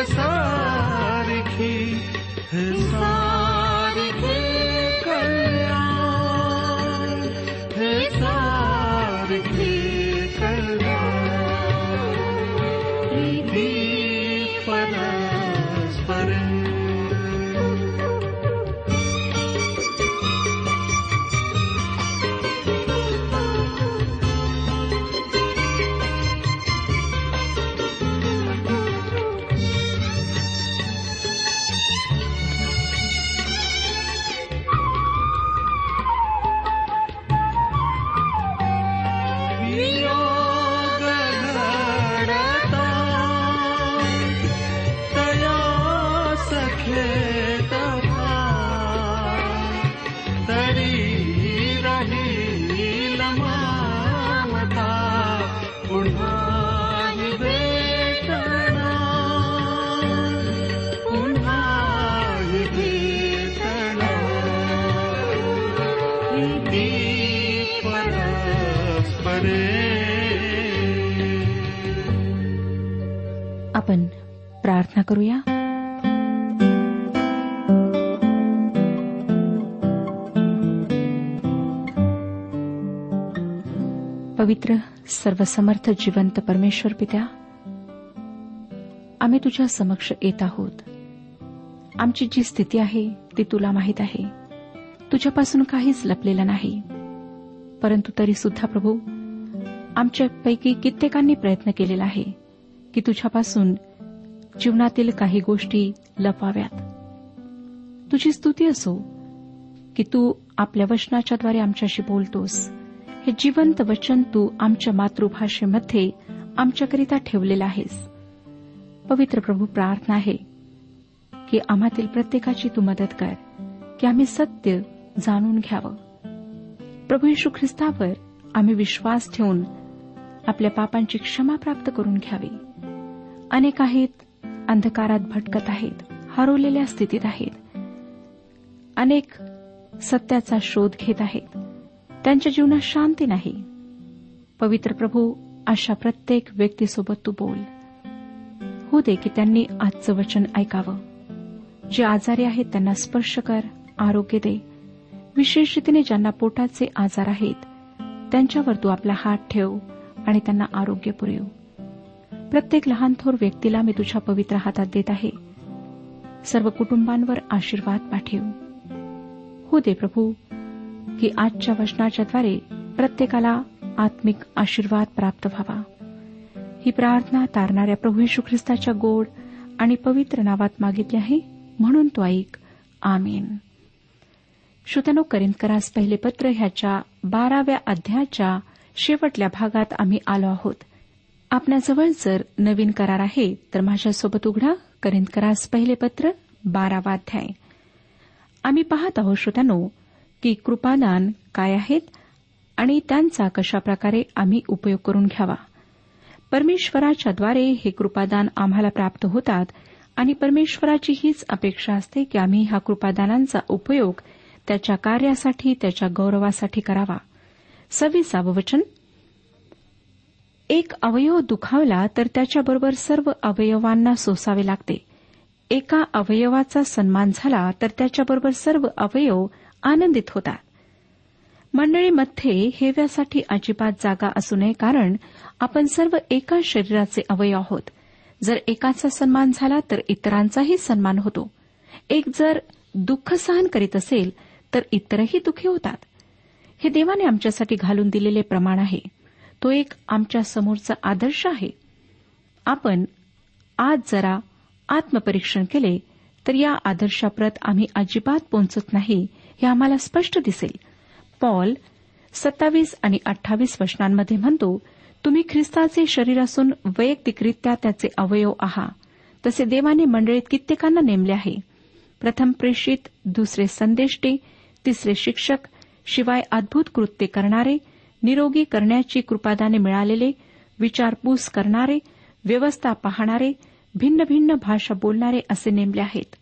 सारखी प्रार्थना करूया. पवित्र सर्वसमर्थ जिवंत परमेश्वर पित्या आम्ही तुझ्या समक्ष येत आहोत. आमची जी स्थिती आहे ती तुला माहीत आहे. तुझ्यापासून काहीच लपलेलं नाही. परंतु तरी सुद्धा प्रभू आमच्यापैकी कित्येकांनी प्रयत्न केलेला आहे की तुझ्यापासून जीवनातील काही गोष्टी लपाव्यात. तुझी स्तुती असो की तू आपल्या वचनाच्याद्वारे आमच्याशी बोलतोस. हे जिवंत वचन तू आमच्या मातृभाषेमध्ये आमच्याकरिता ठेवलेलं आहेस. पवित्र प्रभू प्रार्थना आहे की आम्हातील प्रत्येकाची तू मदत कर की आम्ही सत्य जाणून घ्यावं. प्रभू यशू ख्रिस्तावर आम्ही विश्वास ठेवून आपल्या पापांची क्षमा प्राप्त करून घ्यावी. अनेक आहेत अंधकारात भटकत आहेत हरवलेल्या स्थितीत आहेत. अनेक सत्याचा शोध घेत आहेत. त्यांच्या जीवनात शांती नाही. पवित्र प्रभू अशा प्रत्येक व्यक्तीसोबत तू बोल. हो दे की त्यांनी आजचं वचन ऐकावं. जे आजारी आहेत त्यांना स्पर्श कर आरोग्य दे. विशेष रीतीने ज्यांना पोटाचे आजार आहेत त्यांच्यावर तू आपला हात ठेव आणि त्यांना आरोग्य पुरेव. प्रत्येक लहान थोर व्यक्तीला मी तुझ्या पवित्र हातात देत आहे. सर्व कुटुंबांवर आशीर्वाद पाठव. हो दे प्रभू की आजच्या वचनाच्याद्वारे प्रत्येकाला आत्मिक आशीर्वाद प्राप्त व्हावा. ही प्रार्थना तारणाऱ्या प्रभू यशू ख्रिस्ताच्या गोड आणि पवित्र नावात मागितली आहे म्हणून तो ऐक. आमीन. श्रोतनो करिंदकरास पहिले पत्र ह्याच्या बाराव्या अध्यायाच्या शेवटल्या भागात आम्ही आलो आहोत. आपल्याजवळ जर नवीन करार आहे तर माझ्यासोबत उघडा. करिंदकरास पहिले पत्र बारावा अध्याय. आम्ही पाहत आहोत श्रोत्यानो की कृपादान काय आहेत आणि त्यांचा कशाप्रकारे आम्ही उपयोग करून घ्यावा. परमेश्वराच्याद्वारे हे कृपादान आम्हाला प्राप्त होतात आणि परमेश्वराची हीच अपेक्षा असते की आम्ही ह्या कृपादानांचा उपयोग त्याच्या कार्यासाठी त्याच्या गौरवासाठी करावा. सव्वीसावं वचन. एक अवयव दुखावला तर त्याच्याबरोबर सर्व अवयवांना सोसावे लागते. एका अवयवाचा सन्मान झाला तर त्याच्याबरोबर सर्व अवयव आनंदित होतात. मंडळीमध्ये हेव्यासाठी अजिबात जागा असू नये कारण आपण सर्व एका शरीराचे अवयव आहोत. जर एकाचा सन्मान झाला तर इतरांचाही सन्मान होतो. एक जर दुःख सहन करीत असेल तर इतरही दुःखी होतात. हे देवाने आमच्यासाठी घालून दिलेले प्रमाण आहे. तो एक आमच्या समोरचा आदर्श आहे. आपण आज जरा आत्मपरीक्षण केले तर या आदर्शाप्रत आम्ही अजिबात पोहोचत नाही हे आम्हाला स्पष्ट दिसेल. पॉल सत्तावीस आणि अठ्ठावीस वचनांमध्ये म्हणतो तुम्ही ख्रिस्ताचे शरीर असून वैयक्तिकरित्या त्याचे अवयव आहात तसे देवाने मंडळीत कित्येकांना नेमले आहे. प्रथम प्रेषित दुसरे संदेष्टे तिसरे शिक्षक शिवाय अद्भुत कृत्य करणारे निरोगी करण्याची कृपादाने मिळालेले विचारपूस करणारे व्यवस्था पाहणारे भिन्न भिन्न भाषा बोलणारे असे नेमले आहेत.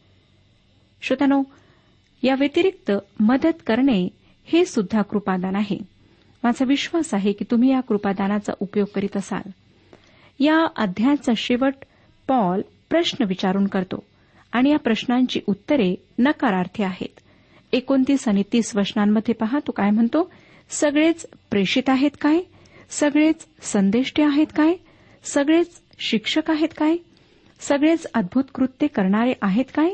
श्रोत्यानो या व्यतिरिक्त मदत करणे हे सुद्धा कृपादान आहे. माझा विश्वास आहे की तुम्ही या कृपादानाचा उपयोग करीत असाल. या अध्यायाचा शेवट पॉल प्रश्न विचारून करतो आणि या प्रश्नांची उत्तरे नकारार्थी आहेत. एकोणतीस आणि तीस वचनांमध्ये पहा तो काय म्हणतो? सगळेच प्रेषित आहेत काय? सगळेच संदेष्टे आहेत काय? सगळेच शिक्षक आहेत काय? सगळेच अद्भुत कृत्य करणारे आहेत काय?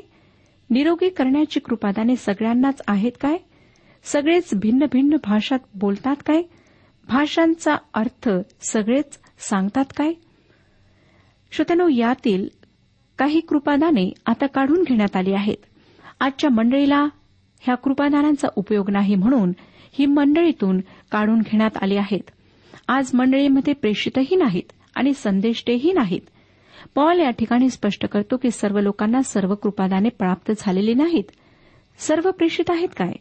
निरोगी करण्याची कृपादाने सगळ्यांनाच आहेत काय? सगळेच भिन्न भिन्न भाषात बोलतात काय? भाषांचा अर्थ सगळेच सांगतात काय? श्रोत्यानो यातील काही कृपादाने आता काढून घेण्यात आली आहेत. आजच्या मंडळीला ह्या कृपादानांचा उपयोग नाही म्हणून ही मंडळीतून काढून घेण्यात आली आहेत. आज मंडळीमध्ये प्रेषितही नाहीत आणि संदेष्टेही नाहीत. पॉल या ठिकाणी स्पष्ट करतो की सर्व लोकांना सर्व कृपादाने प्राप्त झालेली नाहीत. सर्व प्रेषित आहेत काय?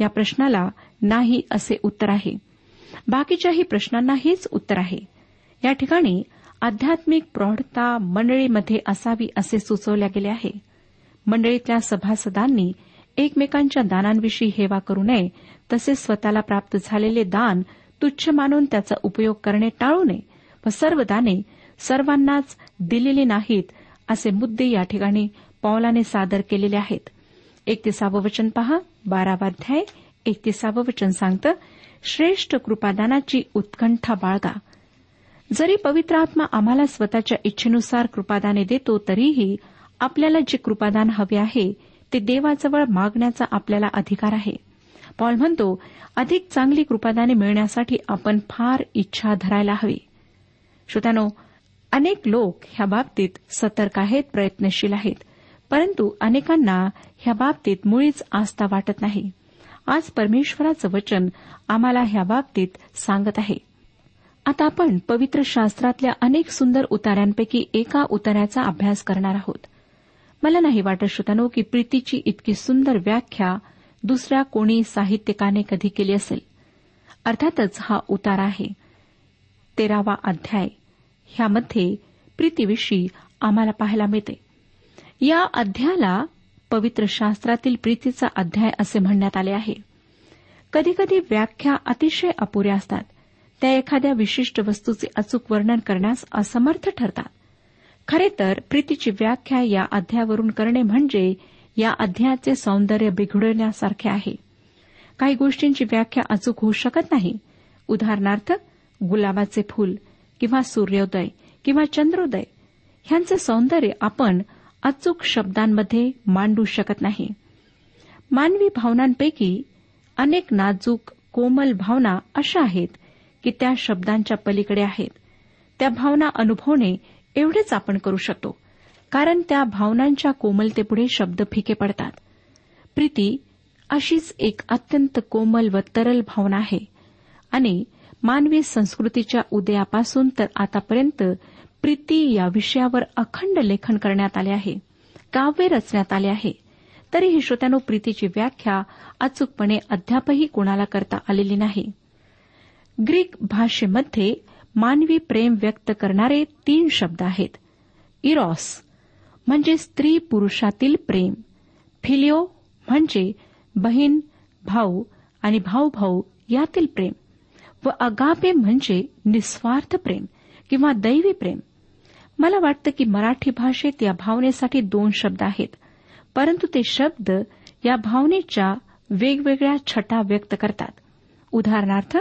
या प्रश्नाला नाही असे उत्तर आहे. बाकीच्याही प्रश्नांना हेच उत्तर आहे. या ठिकाणी आध्यात्मिक प्रौढता मंडळीमध्ये असावी असे सुचवल्या गेले आहे. मंडळीतल्या सभासदांनी एकमेकांच्या दानांविषयी हेवा करू नये तसेच स्वतःला प्राप्त झालेले दान तुच्छ मानून त्याचा उपयोग करणे टाळू नये. व सर्व दाने सर्वांनाच दिलेली नाहीत असे मुद्दे या ठिकाणी पौलाने सादर केलेले आहेत. एकतीसावं वचन पहा. बारावाध्याय एकतीसावं वचन सांगतं श्रेष्ठ कृपादानाची उत्कंठा बाळगा. जरी पवित्र आत्मा आम्हाला स्वतःच्या इच्छेनुसार कृपादाने देतो तरीही आपल्याला जे कृपादान हवे आहे ते देवाजवळ मागण्याचा आपल्याला अधिकार आहे. पॉल म्हणतो अधिक चांगली कृपादाने मिळण्यासाठी आपण फार इच्छा धरायला हवी. श्रोत्यानो अनेक लोक ह्या बाबतीत सतर्क आहेत प्रयत्नशील आहेत परंतु अनेकांना ह्या बाबतीत मुळीच आस्था वाटत नाही. आज परमेश्वराचं वचन आम्हाला ह्या बाबतीत सांगत आहे. आता आपण पवित्र शास्त्रातल्या अनेक सुंदर उतार्यांपैकी एका उतार्याचा अभ्यास करणार आहोत. मला नाही वाटत श्रोतानो की प्रीतीची इतकी सुंदर व्याख्या दुसऱ्या कोणी साहित्यिकाने कधी केली असेल? अर्थातच हा उतार आहे. तेरावा अध्याय. ह्यामध्ये प्रीतीविषयी आम्हाला पाहायला मिळते. या अध्यायाला पवित्र शास्त्रातील प्रीतीचा अध्याय असे म्हणण्यात आले आहे. कधीकधी व्याख्या अतिशय अपुऱ्या असतात. त्या एखाद्या विशिष्ट वस्तूचे अचूक वर्णन करण्यास असमर्थ ठरतात. खरे तर प्रीतीची व्याख्या या अध्यायावरून करणे म्हणजे या अध्यायाचे सौंदर्य बिघडण्यासारखे आहे. काही गोष्टींची व्याख्या अचूक होऊ शकत नाही. उदाहरणार्थ गुलाबाचे फूल किंवा सूर्योदय किंवा चंद्रोदय ह्यांचे सौंदर्य आपण अचूक शब्दांमध्ये मांडू शकत नाही. मानवी भावनांपैकी अनेक नाजूक कोमल भावना अशा आहेत की त्या शब्दांच्या पलीकडे आहेत. त्या भावना अनुभवणे एवढेच आपण करू शकतो. कारण त्या भावनांच्या कोमलतेपुढे शब्द फिके पडतात. प्रीती अशीच एक अत्यंत कोमल व तरल भावना आहे. आणि मानवी संस्कृतीच्या उदयापासून तर आतापर्यंत प्रीती या विषयावर अखंड लेखन करण्यात आले आहे. काव्य रचण्यात आले आहे. तरीही श्रोत्यानो प्रीतीची व्याख्या अचूकपणे अद्यापही कोणाला करता आलेली नाही. ग्रीक भाषेमध्ये मानवी प्रेम व्यक्त करणारे तीन शब्द आहेत. इरॉस म्हणजे स्त्री पुरुषातील प्रेम. फिलिओ म्हणजे बहीण भाऊ आणि भाऊ भाऊ यातील प्रेम. व अगापे म्हणजे निस्वार्थ प्रेम किंवा दैवी प्रेम. मला वाटतं की मराठी भाषेत या भावनेसाठी दोन शब्द आहेत. परंतु ते शब्द या भावनेच्या वेगवेगळ्या छटा व्यक्त करतात. उदाहरणार्थ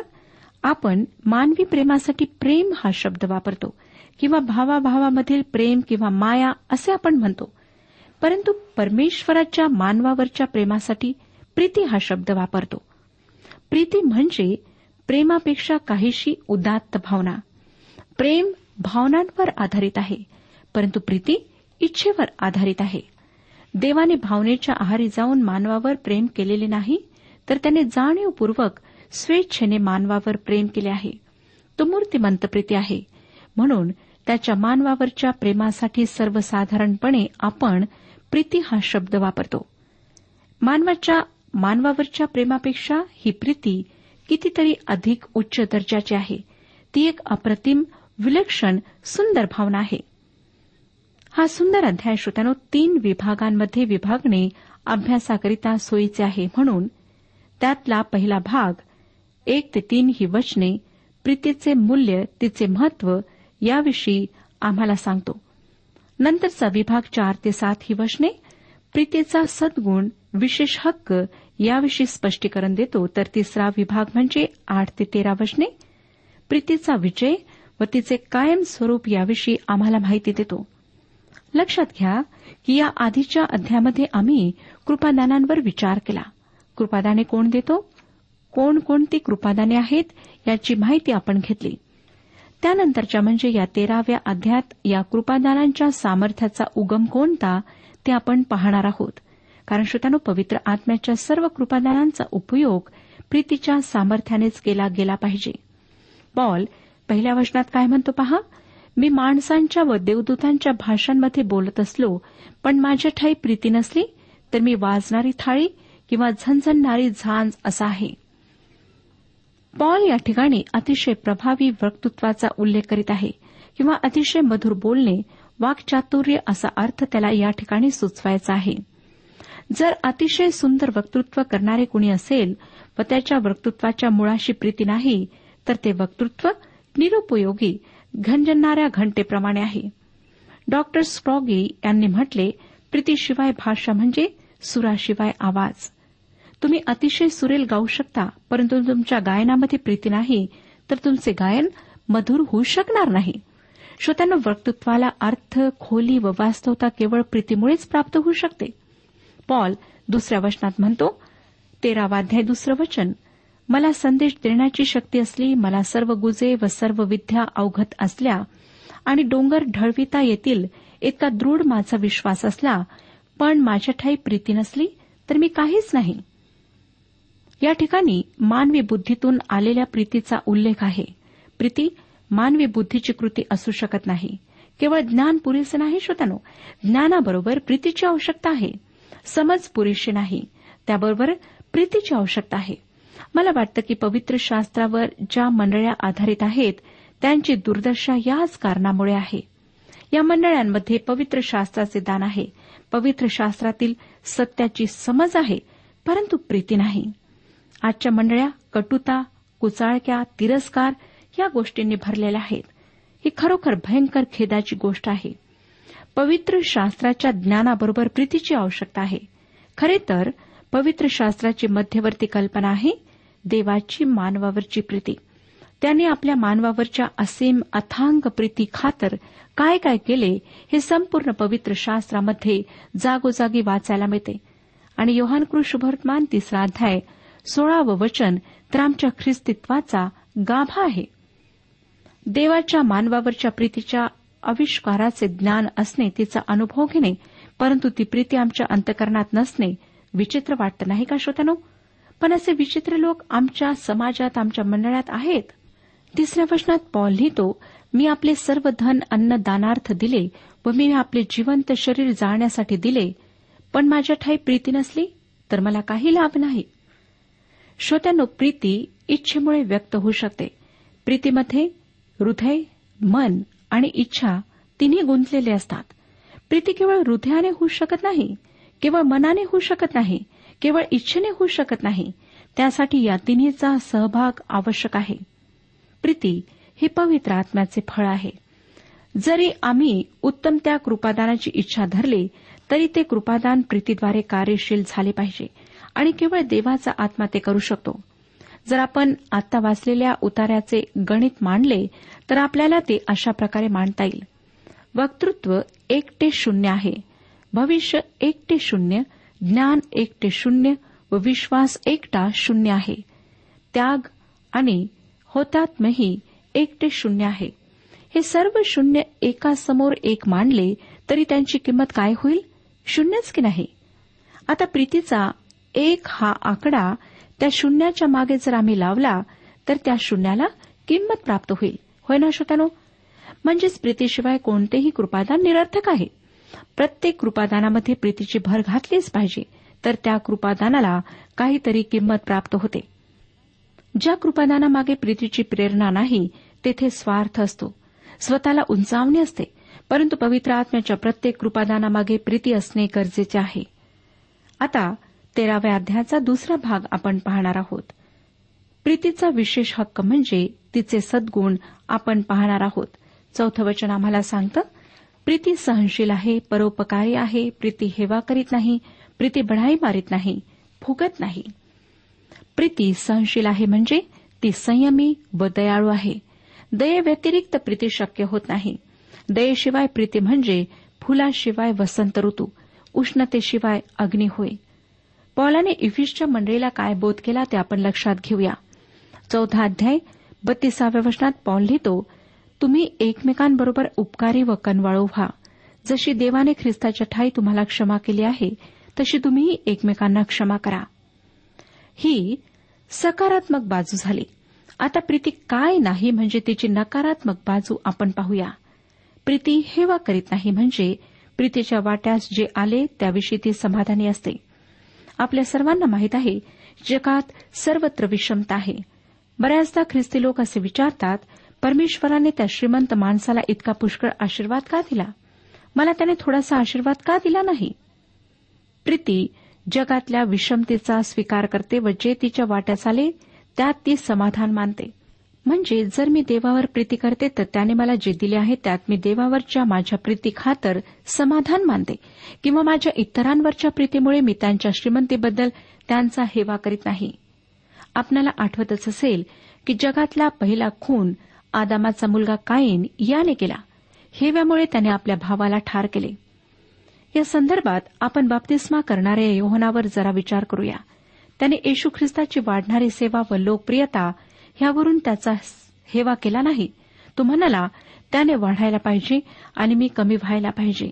आपण मानवी प्रेमासाठी प्रेम हा शब्द वापरतो. किंवा भावाभावामधील प्रेम किंवा माया असे आपण म्हणतो. परंतु परमेश्वराच्या मानवावरच्या प्रेमासाठी प्रीती हा शब्द वापरतो. प्रीती म्हणजे प्रेमापेक्षा काहीशी उदात्त भावना. प्रेम भावनांवर आधारित आहे परंतु प्रीती इच्छेवर आधारित आहे. देवाने भावनेच्या आहारी जाऊन मानवावर प्रेम केलेले नाही तर त्याने जाणीवपूर्वक स्वेच्छेने मानवावर प्रेम केले आहे. तो मूर्तिमंत प्रीती आहे. म्हणून त्याच्या मानवावरच्या प्रेमासाठी सर्वसाधारणपणे आपण प्रीती हा शब्द वापरतो. मानवाच्या मानवावरच्या प्रेमापेक्षा ही प्रीती कितीतरी अधिक उच्च दर्जाची आहे. ती एक अप्रतिम विलक्षण सुंदर भावना आहे. हा सुंदर अध्याय श्रोत्यानो तीन विभागांमध्ये विभागणे अभ्यासाकरिता सोयीचे आहे म्हणून त्यातला पहिला भाग एक ते तीन ही वचने प्रीतीचे मूल्य तिचे महत्त्व याविषयी आम्हाला सांगतो. नंतरचा विभाग चार ते सात ही वचने प्रीतेचा सद्गुण विशेष हक्क याविषयी स्पष्टीकरण देतो. तर तिसरा विभाग म्हणजे आठ ते तेरा वचने प्रीतीचा विजय व तिचे कायम स्वरूप याविषयी आम्हाला माहिती देतो. लक्षात घ्या की या आधीच्या अध्यामध्ये आम्ही कृपादानांवर विचार केला. कृपादाने कोण देतो? कोण कोणती कृपादाने आहेत? याची माहिती आपण घेतली. त्यानंतरच्या म्हणजे या तेराव्या अध्यात या कृपादानांच्या सामर्थ्याचा उगम कोणता ते आपण पाहणार आहोत. कारण श्रोत्यानो पवित्र आत्म्याच्या सर्व कृपादानांचा उपयोग प्रीतीच्या सामर्थ्यानेच केला गेला पाहिजे. पॉल पहिल्या वचनात काय म्हणतो पहा? मी माणसांच्या व देवदूतांच्या भाषांमध्ये बोलत असलो पण माझ्या ठाई प्रीती नसली तर मी वाजणारी थाळी किंवा झणझणणारी झांज असा आहे. पॉल या ठिकाणी अतिशय प्रभावी वक्तृत्वाचा उल्लेख करीत आहे किंवा अतिशय मधुर बोलणे वाक्चातुर्य असा अर्थ त्याला या ठिकाणी सुचवायचा आहे. जर अतिशय सुंदर वक्तृत्व करणारे कुणी असेल व त्याच्या वक्तृत्वाच्या मुळाशी प्रीती नाही तर ते वक्तृत्व निरुपयोगी घंजणाऱ्या घंटेप्रमाणे आहे. डॉक्टर स्ट्रॉगी यांनी म्हटले प्रीतीशिवाय भाषा म्हणजे सुराशिवाय आवाज. तुम्ही अतिशय सुरेल गाऊ शकता परंतु तुमच्या गायनामध्ये प्रीती नाही तर तुमचे गायन मधुर होऊ शकणार नाही. श्रोत्यांना वक्तृत्वाला अर्थ खोली व वास्तवता केवळ प्रीतीमुळेच प्राप्त होऊ शकते. पॉल दुसऱ्या वचनात म्हणतो तेरावाध्याय दुसरं वचन. मला संदेश देण्याची शक्ती असली मला सर्व गुजे व सर्व विद्या अवघत असल्या आणि डोंगर ढळविता येतील इतका दृढ माझा विश्वास असला पण माझ्या ठाई प्रीती नसली तर मी काहीच नाही. या ठिकाणी मानवी बुद्धीतून आलेल्या प्रीतीचा उल्लेख आहे. प्रीती मानवी बुद्धीची कृती असू शकत नाही. केवळ ज्ञान पुरेसे नाही श्रोतानो ज्ञानाबरोबर प्रीतीची आवश्यकता आहे. समज पुरेशी नाही. त्याबरोबर प्रीतीची आवश्यकता आहे. मला वाटतं की पवित्र शास्त्रावर ज्या मंडळ्या आधारित आहेत त्यांची दुर्दशा याच कारणामुळे आहे. या मंडळांमध्ये पवित्र शास्त्राचे दान आहे. पवित्र शास्त्रातील सत्याची समज आहे परंतु प्रीती नाही. आजच्या मंडळ्या कटुता कुचाळक्या तिरस्कार या गोष्टींनी भरलेल्या आहेत. ही खरोखर भयंकर खेदाची गोष्ट आहे. पवित्र शास्त्राच्या ज्ञानाबरोबर प्रीतीची आवश्यकता आहे. खरे तर पवित्र शास्त्राची मध्यवर्ती कल्पना आहे देवाची मानवावरची प्रीती. त्याने आपल्या मानवावरच्या असीम अथांग प्रीती खातर काय काय केले हे संपूर्ण पवित्र शास्त्रामध्ये जागोजागी वाचायला मिळते. आणि योहान कृष्णभर्तमान तिसरा अध्याय सोळावं वचन तर आमच्या ख्रिस्तित्वाचा गाभा आहे. देवाच्या मानवावरच्या प्रीतीच्या आविष्काराचे ज्ञान असणे तिचा अनुभव घेणे परंतु ती प्रीती आमच्या अंतकरणात नसणे विचित्र वाटतं नाही का श्रोत्यानो? पण असे विचित्र लोक आमच्या समाजात आमच्या मंडळात आहेत. तिसऱ्या वचनात पॉल लिहितो मी आपले सर्व धन अन्न दानार्थ दिले व मी आपले जिवंत शरीर जाळण्यासाठी दिले. पण माझ्या ठाई प्रीती नसली तर मला काही लाभ नाही. श्रोत्यानो प्रीती इच्छेमुळे व्यक्त होऊ शकते. प्रीतीमध्ये हृदय मन आणि इच्छा तिन्ही गुंतलेले असतात. प्रीती केवळ हृदयाने होऊ शकत नाही केवळ मनाने होऊ शकत नाही केवळ इच्छेने होऊ शकत नाही. त्यासाठी या तिन्हीचा सहभाग आवश्यक आहे. प्रीती हे पवित्र आत्म्याचे फळ आहे. जरी आम्ही उत्तम त्या कृपादानाची इच्छा धरली तरी ते कृपादान प्रीतीद्वारे कार्यशील झाले पाहिजे. आणि केवळ देवाचा आत्मा ते करू शकतो. जर आपण आता वाचलेल्या उतार्याचे गणित मांडले तर आपल्याला ते अशा प्रकारे मांडता येईल. वक्तृत्व एक ते शून्य आहे. भविष्य एक ते शून्य ज्ञान एक ते शून्य व विश्वास एकटा शून्य आहे. त्याग आणि होतात्मही एक ते शून्य आहे. हे सर्व शून्य एकासमोर एक मांडले तरी त्यांची किंमत काय होईल? शून्यच की नाही? आता प्रीतीचा एक हा आकडा त्या शून्याच्या मागे जर आम्ही लावला तर त्या शून्याला किंमत प्राप्त होईल. होय ना श्रोत्यानो? म्हणजेच प्रीतीशिवाय कोणतेही कृपादान निरर्थक आहे. प्रत्येक कृपादानामध्ये प्रीतीची भर घातलीच पाहिजे तर त्या कृपादानाला काहीतरी किंमत प्राप्त होते. ज्या कृपादानामागे प्रीतीची प्रेरणा नाही तेथे स्वार्थ असतो. स्वतःला उंचावणे असते परंतु पवित्र आत्म्याच्या प्रत्येक कृपादानामागे प्रीती असणे गरजेचे आहे. आता तेराव्या अध्यायाचा दुसरा भाग आपण पाहणार आहोत. प्रीतीचा विशेष हक्क म्हणजे तिचे सद्गुण आपण पाहणार आहोत. चौथं वचन आम्हाला सांगतं प्रीती सहनशील आहे परोपकारी आहे प्रीती हेवा करीत नाही प्रीती बढाई मारित नाही फुगत नाही. प्रीती सहनशील आहे म्हणजे ती संयमी व दयाळू आहे. दयेव्यतिरिक्त प्रीती शक्य होत नाही. दयेशिवाय प्रीती म्हणजे फुलाशिवाय वसंत ऋतू उष्णतेशिवाय अग्नी होय. पॉलाने इफिसच्या मंडळीला काय बोध केला ते आपण लक्षात घेऊया. चौथा अध्याय बत्तीसाव्या वचनात पॉल लिहितो तुम्ही एकमेकांबरोबर उपकारी व कनवाळू व्हा. जशी देवाने ख्रिस्ताच्या ठाई तुम्हाला क्षमा केली आहे तशी तुम्हीही एकमेकांना क्षमा करा. ही सकारात्मक बाजू झाली. आता प्रीती काय नाही म्हणजे तिची नकारात्मक बाजू आपण पाहूया. प्रीती हेवा करीत नाही म्हणजे प्रीतीच्या वाट्यास जे आले त्याविषयी ती समाधानी असते. आपल्या सर्वांना माहीत आहे. जगात सर्वत्र विषमता आहे. बऱ्याचदा ख्रिस्ती लोक असे विचारतात परमेश्वराने त्या श्रीमंत माणसाला इतका पुष्कळ आशीर्वाद का दिला? मला त्याने थोडासा आशीर्वाद का दिला नाही? प्रीती जगातल्या विषमतेचा स्वीकार करते व जे तिच्या वाट्यास आले त्यात ती समाधान मानते. म्हणजे जर मी देवावर प्रीती करते तर त्याने मला जे दिले आहे त्यात मी देवावरच्या माझ्या प्रीती खातर समाधान मानते. किंवा माझ्या इतरांवरच्या प्रीतीमुळे मी त्यांच्या श्रीमंतीबद्दल त्यांचा हेवा करीत नाही. आपणाला आठवतच असेल की जगातला पहिला खून आदामाचा मुलगा काईन याने केला. हेव्यामुळे त्याने आपल्या भावाला ठार केले. या संदर्भात आपण बाप्तिस्मा करणाऱ्या योहनावर जरा विचार करूया. त्याने येशू ख्रिस्ताची वाढणारी सेवा व लोकप्रियता ह्यावरून त्याचा हेवा केला नाही. तो म्हणाला त्याने वाढायला पाहिजे आणि मी कमी व्हायला पाहिजे.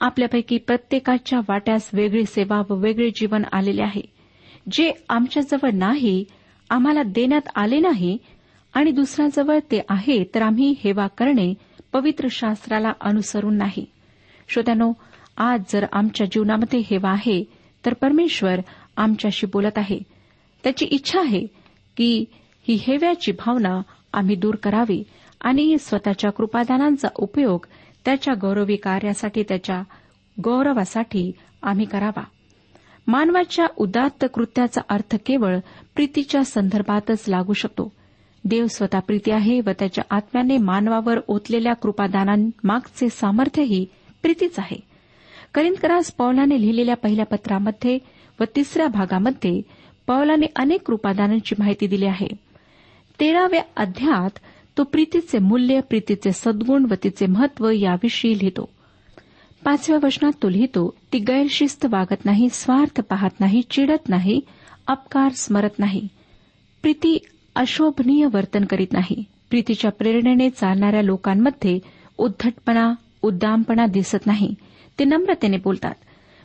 आपल्यापैकी प्रत्येकाच्या वाट्यास वेगळी सेवा व वेगळे जीवन आलेले आहे. जे आमच्याजवळ नाही आम्हाला देण्यात आले नाही आणि दुसऱ्याजवळ ते आहे तर आम्ही हेवा करणे पवित्र शास्त्राला अनुसरून नाही. श्रोत्यानो आज जर आमच्या जीवनामध्ये हेवा आहे तर परमेश्वर आमच्याशी बोलत आहे. त्याची इच्छा आहे की ही हेव्याची भावना आम्ही दूर करावी आणि स्वतःच्या कृपादानांचा उपयोग त्याच्या गौरवी कार्यासाठी त्याच्या गौरवासाठी आम्ही करावा. मानवाच्या उदात्त कृत्याचा अर्थ केवळ प्रीतीच्या संदर्भातच लागू शकतो. देव स्वतः प्रीती आहे व त्याच्या आत्म्याने मानवावर ओतलेल्या कृपादानांमागचे सामर्थ्यही प्रीतीच आहे. करिंदकरास पौलाने लिहिलेल्या पहिल्या पत्रामध्ये व तिसऱ्या भागामध्ये पौलाने अनेक कृपादानांची माहिती दिली आहे. तेराव्या अध्यात तो प्रीतीचे मूल्य प्रीतीचे सद्गुण व तिचे महत्त्व याविषयी लिहितो. पाचव्या वचनात तो लिहितो ती गैरशिस्त वागत नाही स्वार्थ पाहत नाही चिडत नाही अपकार स्मरत नाही. प्रीती अशोभनीय वर्तन करीत नाही. प्रीतीच्या प्रेरणेने चालणाऱ्या लोकांमध्ये उद्धटपणा उद्दामपणा दिसत नाही. ते नम्रतेने बोलतात.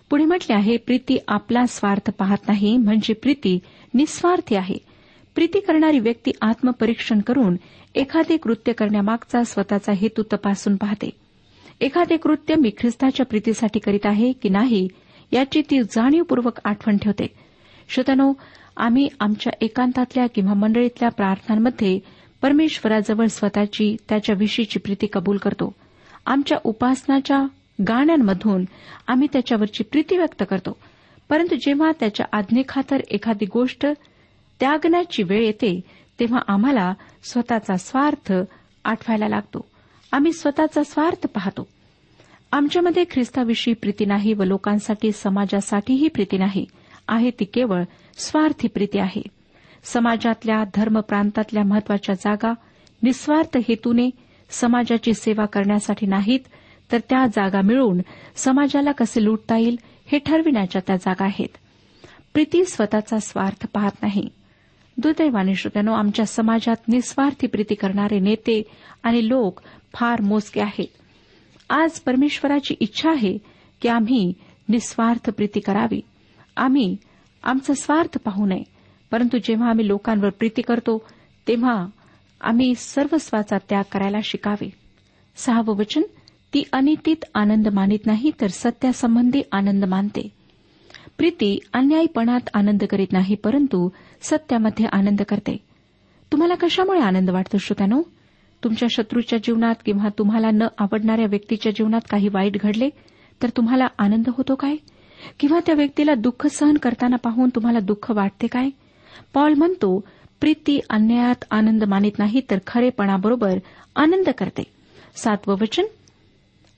पुढे म्हटले आहे प्रीती आपला स्वार्थ पाहत नाही म्हणजे प्रीती निस्वार्थी आहे. प्रीती करणारी व्यक्ती आत्मपरीक्षण करून एखादे कृत्य करण्यामागचा स्वतःचा हेतू तपासून पाहते. एखादे कृत्य मी ख्रिस्ताच्या प्रीतीसाठी करीत आहे की नाही याची ती जाणीवपूर्वक आठवण ठेवते. श्रोतनो आम्ही आमच्या एकांतातल्या किंवा मंडळीतल्या प्रार्थनांमध्ये परमेश्वराजवळ स्वतःची त्याच्याविषयीची प्रीती कबूल करतो. आमच्या उपासनाच्या गाण्यांमधून आम्ही त्याच्यावरची प्रीती व्यक्त करतो. परंतु जेव्हा त्याच्या आज्ञेखातर एखादी गोष्ट त्यागण्याची वेळ येते तेव्हा आम्हाला स्वतःचा स्वार्थ आठवायला लागतो. आम्ही स्वतःचा स्वार्थ पाहतो. आमच्यामध्ये ख्रिस्ताविषयी प्रीती नाही व लोकांसाठी समाजासाठीही प्रीती नाही. आहे ती केवळ स्वार्थी प्रीती आहे. समाजातल्या धर्मप्रांतातल्या महत्त्वाच्या जागा निस्वार्थ हेतूने समाजाची सेवा करण्यासाठी नाहीत तर त्या जागा मिळून समाजाला कसे लुटता येईल हे ठरविण्याच्या त्या जागा आहेत. प्रीती स्वतःचा स्वार्थ पाहत नाही. दुर्दैवाने श्रोत्यानो आमच्या समाजात निस्वार्थी प्रीती करणारे नेते आणि लोक फार मोजके आहेत. आज परमेश्वराची इच्छा आहे की आम्ही निस्वार्थ प्रीती करावी. आम्ही आमचा स्वार्थ पाहू नये परंतु जेव्हा आम्ही लोकांवर प्रीती करतो तेव्हा आम्ही सर्वस्वाचा त्याग करायला शिकावे. सहावं वचन ती अनितीत आनंद मानित नाही तर सत्यासंबंधी आनंद मानते. प्रीती अन्यायपणात आनंद करीत नाही परंतु सत्यामध्ये आनंद करते. तुम्हाला कशामुळे आनंद वाटतो श्रोत्यानो? तुमच्या शत्रूच्या जीवनात किंवा तुम्हाला न आवडणाऱ्या व्यक्तीच्या जीवनात काही वाईट घडले तर तुम्हाला आनंद होतो काय? किंवा त्या व्यक्तीला दुःख सहन करताना पाहून तुम्हाला दुःख वाटते काय? पॉल म्हणतो प्रीती अन्यायात आनंद मानित नाही तर खरेपणाबरोबर आनंद करते. सातवं वचन.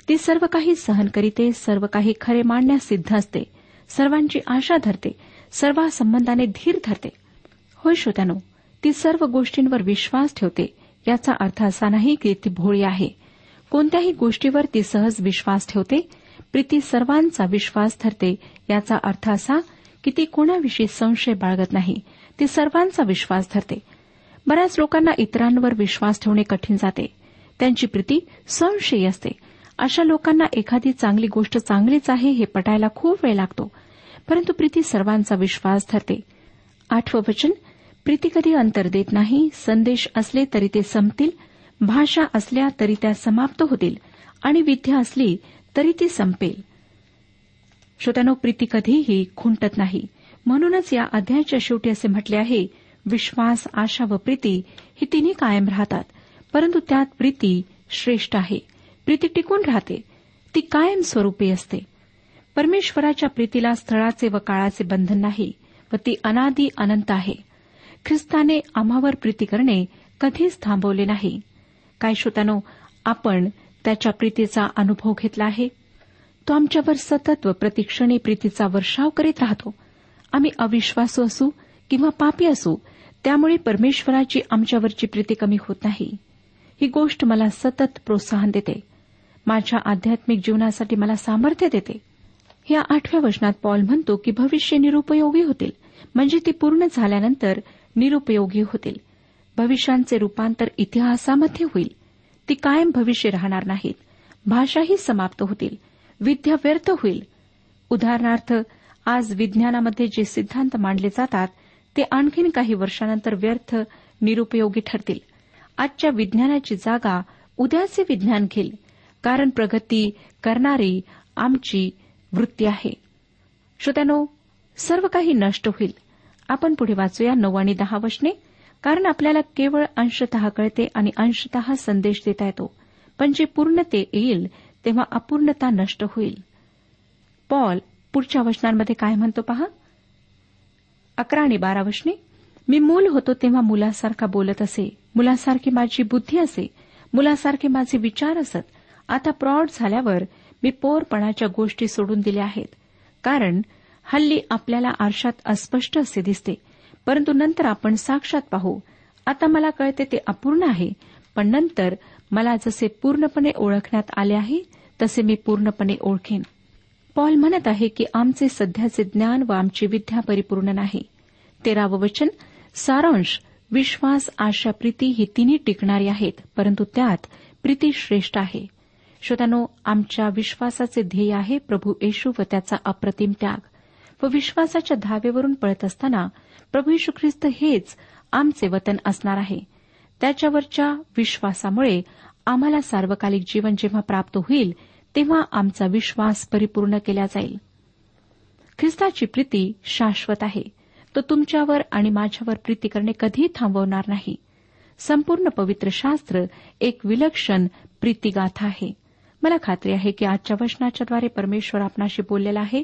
ती सर्व काही सहन करीते सर्व काही खरे मांडण्यास सिद्ध असते सर्वांची आशा धरते सर्व संबंधाने धीर धरते. होय श्रोत्यानो ती सर्व गोष्टींवर विश्वास ठेवते याचा अर्थ असा नाही की ती भोळी आहे. कोणत्याही गोष्टीवर ती सहज विश्वास ठेवते प्रीती सर्वांचा विश्वास धरते याचा अर्थ असा की ती कोणाविषयी संशय बाळगत नाही ती सर्वांचा विश्वास धरते. बऱ्याच लोकांना इतरांवर विश्वास ठेवणे कठीण जाते. त्यांची प्रीती संशयी असते. अशा लोकांना एखादी चांगली गोष्ट चांगलीच आहे हे पटायला खूप वेळ लागतो परंतु प्रीती सर्वांचा विश्वास धरते. आठवं वचन प्रीती कधी अंतर देत नाही संदेश असले तरी ते संपतील भाषा असल्या तरी त्या समाप्त होतील आणि विद्या असली तरी ती संपेल. श्रोत्यानो प्रीती कधीही खुंटत नाही. म्हणूनच या अध्यायाच्या शेवटी असे म्हटले आहे विश्वास आशा व प्रीती ही तिन्ही कायम राहतात परंतु त्यात प्रीती श्रेष्ठ आहे. प्रीती टिकून राहते. ती कायम स्वरूपी असते. परमेश्वराच्या प्रीतीला स्थळाचे व काळाचे बंधन नाही व ती अनादी अनंत आहे. ख्रिस्ताने आम्हावर प्रीती करणे कधीच थांबवले नाही. काय श्रोतानो आपण त्याच्या प्रीतीचा अनुभव घेतला आहे. तो आमच्यावर सतत व प्रतिक्षणी प्रीतीचा वर्षाव करीत राहतो. आम्ही अविश्वासू असू किंवा पापी असू त्यामुळे परमेश्वराची आमच्यावरची प्रीती कमी होत नाही. ही गोष्ट मला सतत प्रोत्साहन देते. माझ्या आध्यात्मिक जीवनासाठी मला सामर्थ्य देते. या आठव्या वचनात पॉल म्हणतो की भविष्य निरुपयोगी होतील. म्हणजे ती पूर्ण झाल्यानंतर निरुपयोगी होतील. भविष्यांचे रूपांतर इतिहासामध्ये होईल. ती कायम भविष्य राहणार नाहीत. भाषाही समाप्त होतील. विद्या व्यर्थ होईल. उदाहरणार्थ आज विज्ञानामध्ये जे सिद्धांत मांडले जातात ते आणखीन काही वर्षानंतर व्यर्थ निरुपयोगी ठरतील. आजच्या विज्ञानाची जागा उद्याचे विज्ञान घेईल. कारण प्रगती करणारी आमची वृत्ती आहे. श्रोत्यानो सर्व काही नष्ट होईल. आपण पुढे वाचूया नऊ आणि दहा वचने. कारण आपल्याला केवळ अंशतः कळते आणि अंशतः संदेश देता येतो. पण जे पूर्णते येईल तेव्हा अपूर्णता नष्ट होईल. पॉल पुढच्या वचनांमध्ये काय म्हणतो पहा? अकरा आणि बारा वचने. मी मूल होतो तेव्हा मुलासारखा बोलत असे. मुलासारखी माझी बुद्धी असे. मुलासारखे माझे विचार असत. आता प्रौढ झाल्यावर मी पोरपणाच्या गोष्टी सोडून दिल्या आहेत. कारण हल्ली आपल्याला आरशात अस्पष्ट असे दिसते. परंतु नंतर आपण साक्षात पाहू. आता मला कळते ते अपूर्ण आहे. पण नंतर मला जसे पूर्णपणे ओळखण्यात आले आहे तसे मी पूर्णपणे ओळखेन. पॉल म्हणत आहे की आमचे सध्याचे ज्ञान व आमची विद्या परिपूर्ण नाही. तेरावं वचन सारांश विश्वास आशा प्रीती ही तिन्ही टिकणारी आहेत परंतु त्यात प्रीती श्रेष्ठ आहे. श्रोतानो आमच्या विश्वासाचे ध्येय आहे प्रभू येशू व त्याचा अप्रतिम त्याग. व विश्वासाच्या धावेवरून पळत असताना प्रभू यशू ख्रिस्त हेच आमचे वतन असणार आहे. त्याच्यावरच्या विश्वासामुळे आम्हाला सार्वकालिक जीवन जेव्हा प्राप्त होईल तेव्हा आमचा विश्वास परिपूर्ण केला जाईल. ख्रिस्ताची प्रीती शाश्वत आहे. तो तुमच्यावर आणि माझ्यावर प्रीती करणे कधीही थांबवणार नाही. संपूर्ण पवित्र शास्त्र एक विलक्षण प्रीतीगाथा आहे. मला खात्री आहे की आजच्या वचनाच्याद्वारे परमेश्वर आपणाशी बोललेला आहे.